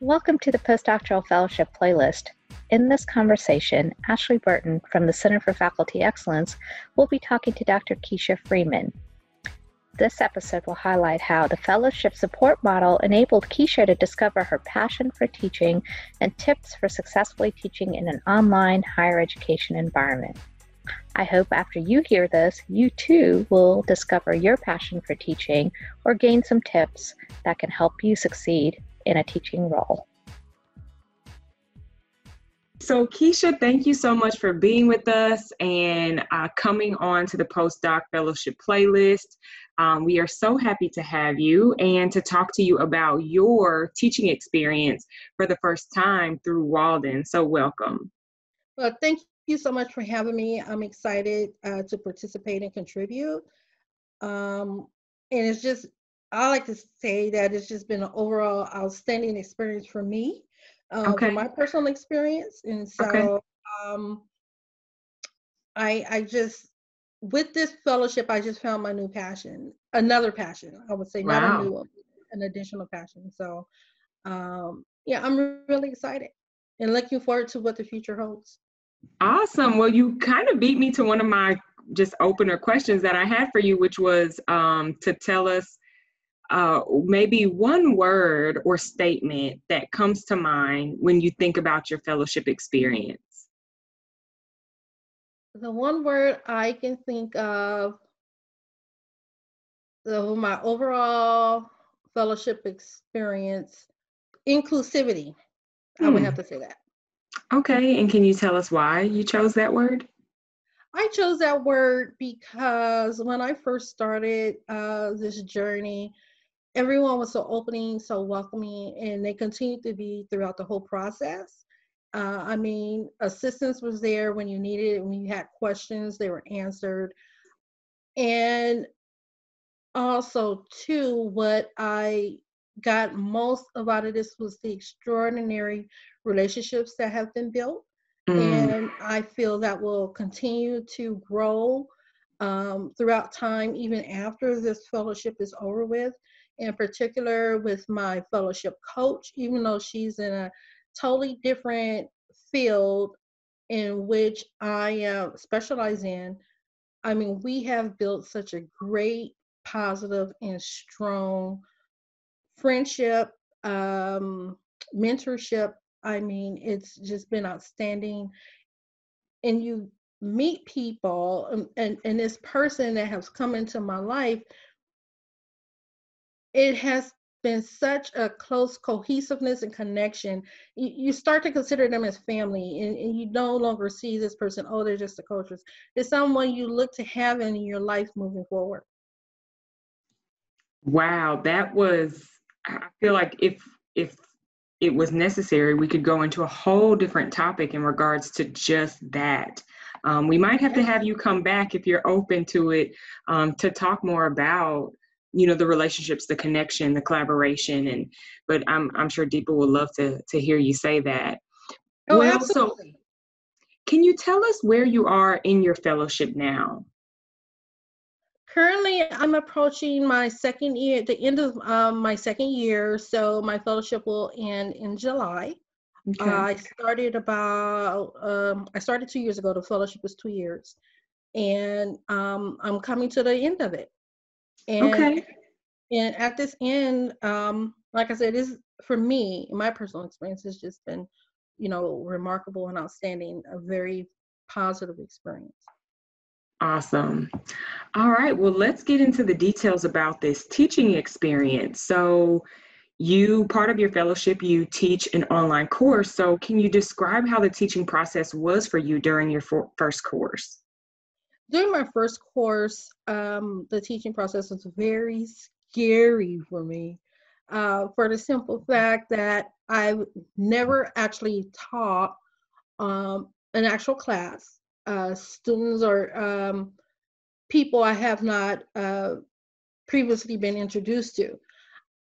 Welcome to the Postdoctoral Fellowship playlist. In this conversation, Ashley Burton from the Center for Faculty Excellence will be talking to Dr. Kecia Freeman. This episode will highlight how the fellowship support model enabled Kecia to discover her passion for teaching and tips for successfully teaching in an online higher education environment. I hope after you hear this, you too will discover your passion for teaching or gain some tips that can help you succeed in a teaching role. So, Kecia, thank you so much for being with us and uh, coming on to the Postdoc Fellowship playlist. Um, we are so happy to have you and to talk to you about your teaching experience for the first time through Walden. So, welcome. Well, thank you so much for having me. I'm excited uh, to participate and contribute. Um, and it's just I like to say that it's just been an overall outstanding experience for me, um, okay. for my personal experience. And so okay. um, I, I just, with this fellowship, I just found my new passion, another passion, I would say, wow. not a new one, an additional passion. So um, yeah, I'm really excited and looking forward to what the future holds. Awesome. Well, you kind of beat me to one of my just opener questions that I had for you, which was um, to tell us uh, maybe one word or statement that comes to mind when you think about your fellowship experience? The one word I can think of, so my overall fellowship experience, inclusivity. Hmm. I would have hmm. to say that. Okay, and can you tell us why you chose that word? I chose that word because when I first started uh, this journey, everyone was so opening, so welcoming, and they continued to be throughout the whole process. Uh, I mean, assistance was there when you needed it, when you had questions, they were answered. And also, too, what I got most out of this was the extraordinary relationships that have been built. Mm. And I feel that will continue to grow um, throughout time, even after this fellowship is over with in particular with my fellowship coach, even though she's in a totally different field in which I uh, specialize in. I mean, we have built such a great, positive, and strong friendship, um, mentorship. I mean, it's just been outstanding. And you meet people, and, um, and, and this person that has come into my life it has been such a close cohesiveness and connection. You, you start to consider them as family, and, and, you no longer see this person, oh, they're just a coach. It's someone you look to have in your life moving forward. Wow, that was. I feel like if if it was necessary, we could go into a whole different topic in regards to just that. Um, we might have to have you come back if you're open to it um, to talk more about you know the relationships the connection the collaboration and but i'm i'm sure deepa would love to to hear you say that. Oh, well absolutely. so can you tell us where you are in your fellowship now? Currently i'm approaching my second year the end of um, my second year so my fellowship will end in july. Okay. uh, i started about um, i started two years ago the fellowship was two years. And um, i'm coming to the end of it and, okay. And at this end, um, like I said, this for me, my personal experience has just been, you know, remarkable and outstanding, a very positive experience. Awesome. All right. Well, let's get into the details about this teaching experience. So, you, part of your fellowship, you teach an online course. So, can you describe how the teaching process was for you during your for- first course? During my first course, um, the teaching process was very scary for me uh, for the simple fact that I've never actually taught um, an actual class. Uh, students or um, people I have not uh, previously been introduced to.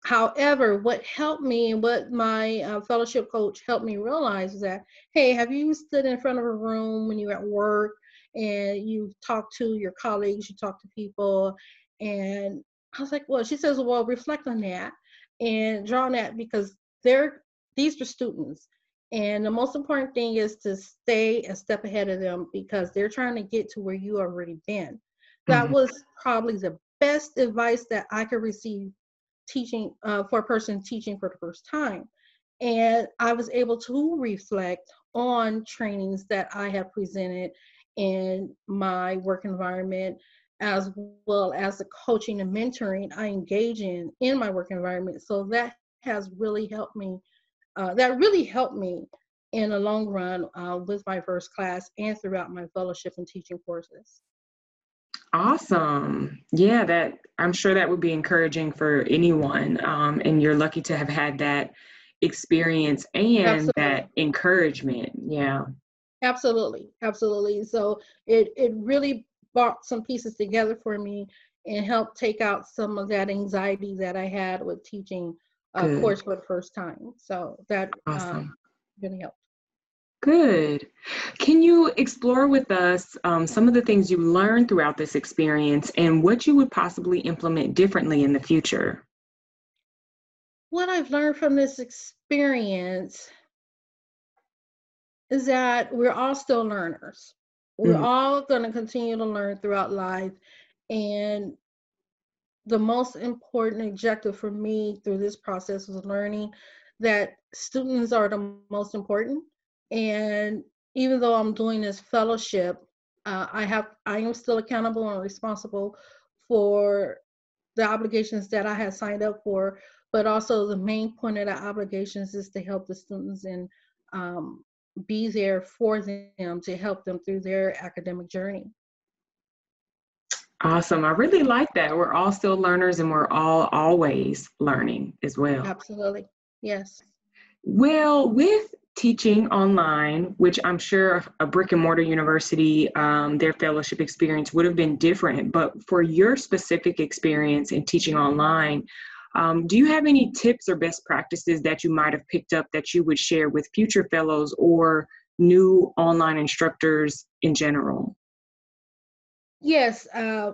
However, what helped me and what my uh, fellowship coach helped me realize is that, hey, have you stood in front of a room when you're at work and you talk to your colleagues, you talk to people. And I was like, well, she says, well, reflect on that and draw on that because they're these are students. And the most important thing is to stay a step ahead of them because they're trying to get to where you already been. That mm-hmm. was probably the best advice that I could receive teaching uh, for a person teaching for the first time. And I was able to reflect on trainings that I have presented in my work environment as well as the coaching and mentoring I engage in in my work environment. So that has really helped me. Uh, that really helped me in the long run uh, with my first class and throughout my fellowship and teaching courses. Awesome. Yeah, that I'm sure that would be encouraging for anyone. Um, and you're lucky to have had that experience and Absolutely. that encouragement. Yeah. Absolutely. Absolutely. So it it really brought some pieces together for me and helped take out some of that anxiety that I had with teaching a course for the first time. So that um, awesome. um, really helped. Good. Can you explore with us um, some of the things you learned throughout this experience and what you would possibly implement differently in the future? What I've learned from this experience is that we're all still learners. We're mm. all going to continue to learn throughout life. And the most important objective for me through this process was learning that students are the most important and even though I'm doing this fellowship, uh, I have I am still accountable and responsible for the obligations that I had signed up for. But also the main point of the obligations is to help the students and um, be there for them to help them through their academic journey. Awesome. I really like that. We're all still learners and we're all always learning as well. Absolutely. Yes. Well, with teaching online, which I'm sure a brick and mortar university, um, their fellowship experience would have been different. But for your specific experience in teaching online, um, do you have any tips or best practices that you might have picked up that you would share with future fellows or new online instructors in general? Yes. Uh,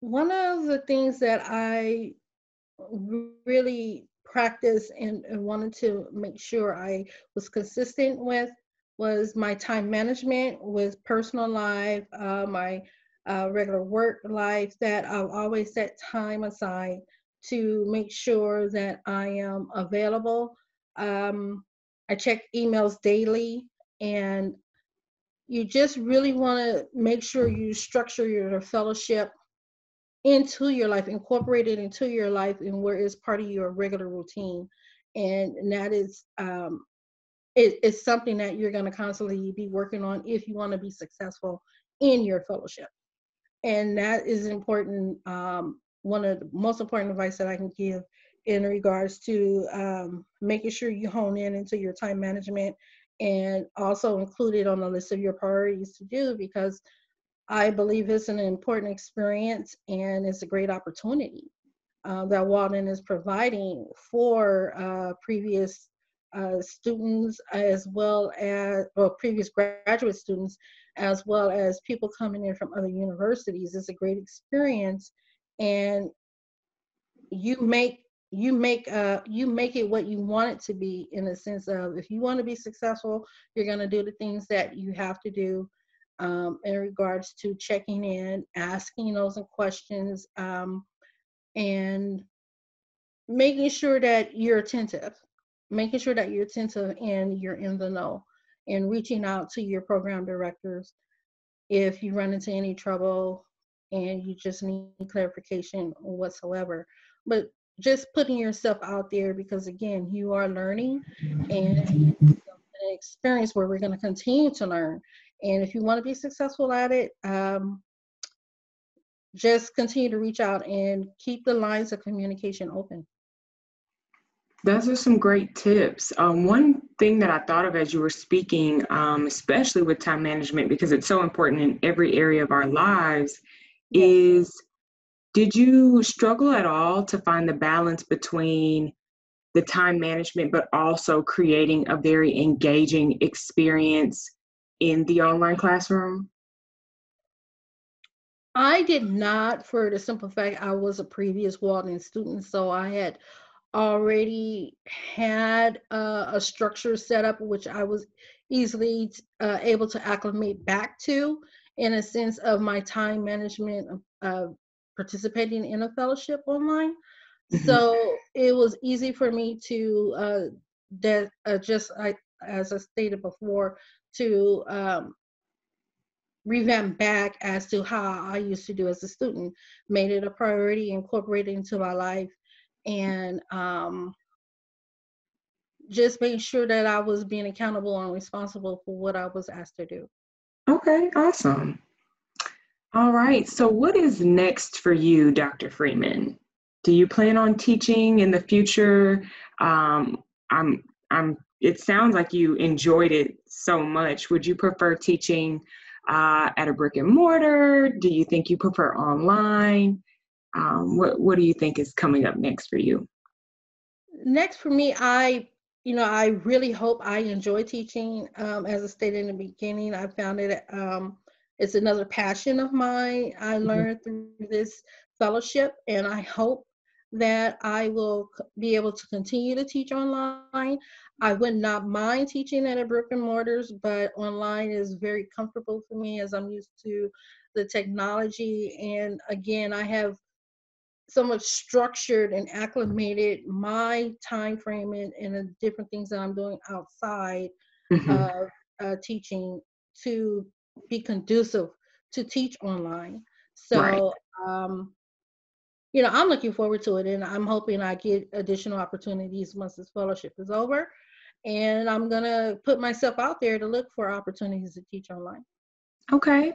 one of the things that I really practice and, and wanted to make sure I was consistent with was my time management with personal life, uh, my uh, regular work life, that I'll always set time aside to make sure that I am available. Um, I check emails daily, and you just really want to make sure you structure your fellowship into your life, incorporate it into your life, and where it's part of your regular routine. And, that is um, it, it's something that you're going to constantly be working on if you want to be successful in your fellowship. And that is important. Um, one of the most important advice that I can give in regards to um, making sure you hone in into your time management and also include it on the list of your priorities to do because I believe it's an important experience and it's a great opportunity uh, that Walden is providing for uh, previous uh, students as well as, or previous graduate students, as well as people coming in from other universities. It's a great experience and you make you make uh you make it what you want it to be in the sense of if you want to be successful you're going to do the things that you have to do um, in regards to checking in, asking those questions, um, and making sure that you're attentive, making sure that you're attentive and you're in the know, and reaching out to your program directors if you run into any trouble and you just need clarification whatsoever. But just putting yourself out there because again, you are learning and an experience where we're going to continue to learn and if you want to be successful at it, um, just continue to reach out and keep the lines of communication open. Those are some great tips. Um, one thing that I thought of as you were speaking, um, especially with time management, because it's so important in every area of our lives, yes. is did you struggle at all to find the balance between the time management, but also creating a very engaging experience in the online classroom? I did not, for the simple fact I was a previous Walden student, so I had already had uh, a structure set up, which I was easily uh, able to acclimate back to in a sense of my time management of participating in a fellowship online. Mm-hmm. So it was easy for me to uh, that uh, just I, as I stated before to um, revamp back as to how I used to do as a student, made it a priority, incorporated into my life, and um, just made sure that I was being accountable and responsible for what I was asked to do. Okay, awesome. All right, so what is next for you, Dr. Freeman? Do you plan on teaching in the future? Um, I'm, I'm. It sounds like you enjoyed it so much. Would you prefer teaching uh, at a brick and mortar? Do you think you prefer online? Um, what What do you think is coming up next for you? Next for me, I you know I really hope I enjoy teaching. Um, as I stated in the beginning, I found it um, it's another passion of mine. I mm-hmm. learned through this fellowship, and I hope that I will be able to continue to teach online. I would not mind teaching at a brick and mortars, but online is very comfortable for me as I'm used to the technology. And again, I have somewhat structured and acclimated my time frame and, and the different things that I'm doing outside mm-hmm. of uh, teaching to be conducive to teach online. So, right. um, you know, I'm looking forward to it, and I'm hoping I get additional opportunities once this fellowship is over. And I'm gonna put myself out there to look for opportunities to teach online. Okay.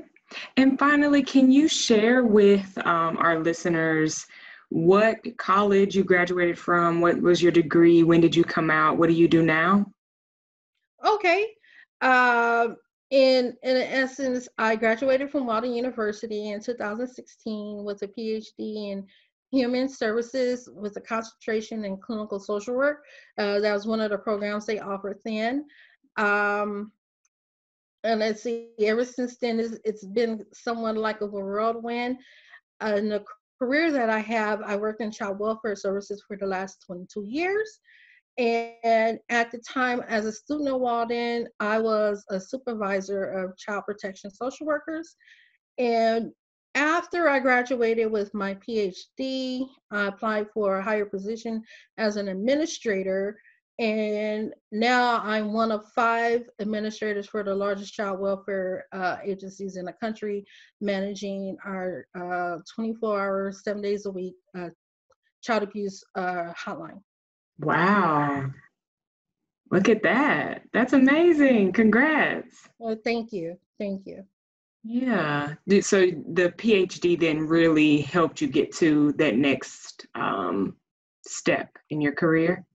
And finally, can you share with um, our listeners what college you graduated from? What was your degree? When did you come out? What do you do now? Okay. Uh, in in essence, I graduated from Walden University in 2016 with a PhD in human services with a concentration in clinical social work. Uh, that was one of the programs they offered then. Um, and let's see, ever since then, it's, it's been somewhat like a whirlwind. Uh, in the career that I have, I worked in child welfare services for the last 22 years. And at the time, as a student at Walden, I was a supervisor of child protection social workers. And after I graduated with my PhD, I applied for a higher position as an administrator. And now I'm one of five administrators for the largest child welfare uh, agencies in the country, managing our uh, 24 hours, seven days a week uh, child abuse uh, hotline. Wow. Look at that. That's amazing. Congrats. Well, thank you. Thank you. Yeah. So the PhD then really helped you get to that next um, step in your career?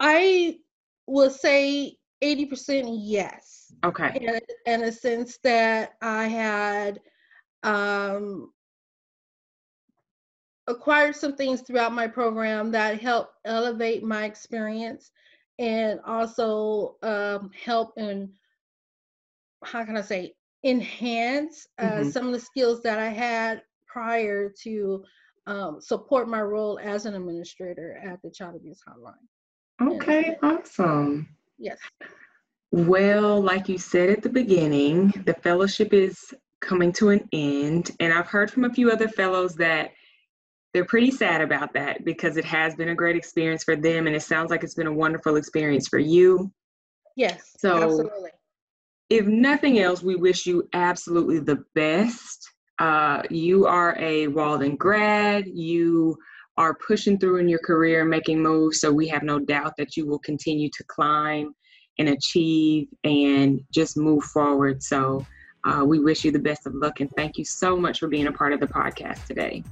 I will say 80% yes. Okay. In, in a sense that I had um, acquired some things throughout my program that helped elevate my experience and also um, help in how can I say enhance uh, mm-hmm. some of the skills that I had prior to um, support my role as an administrator at the Child Abuse Hotline. Okay, awesome. Yes. Well, like you said at the beginning, the fellowship is coming to an end, and I've heard from a few other fellows that they're pretty sad about that because it has been a great experience for them and it sounds like it's been a wonderful experience for you. Yes. So absolutely. If nothing else, we wish you absolutely the best. Uh, you are a Walden grad. You are pushing through in your career, and making moves. So we have no doubt that you will continue to climb and achieve and just move forward. So uh, we wish you the best of luck and thank you so much for being a part of the podcast today.